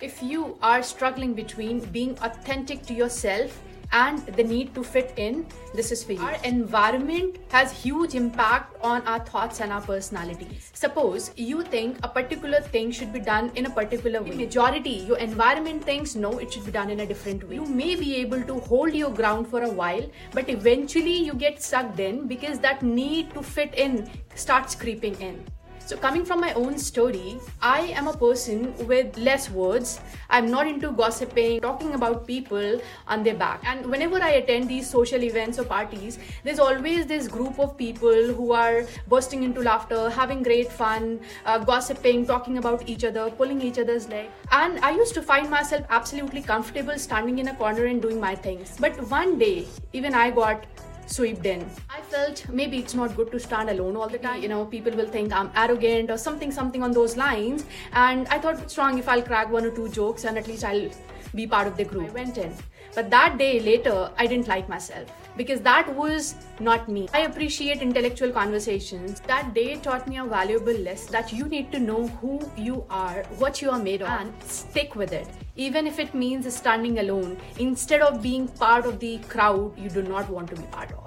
If you are struggling between being authentic to yourself and the need to fit in, this is for you. Our environment has huge impact on our thoughts and our personality. Suppose you think a particular thing should be done in a particular way. Majority, your environment thinks no, it should be done in a different way. You may be able to hold your ground for a while, but eventually you get sucked in because that need to fit in starts creeping in. So, coming from my own story, I am a person with less words. I'm not into gossiping, talking about people on their back. And whenever I attend these social events or parties, there's always this group of people who are bursting into laughter, having great fun, uh, gossiping, talking about each other, pulling each other's leg. And I used to find myself absolutely comfortable standing in a corner and doing my things. But one day, even I got swept in. I felt maybe it's not good to stand alone all the time. You know, people will think I'm arrogant or something, something on those lines. And I thought strong if I'll crack one or two jokes and at least I'll be part of the group. I went in. But that day later, I didn't like myself because that was not me. I appreciate intellectual conversations. That day taught me a valuable lesson that you need to know who you are, what you are made of, and stick with it. Even if it means standing alone, instead of being part of the crowd you do not want to be part of.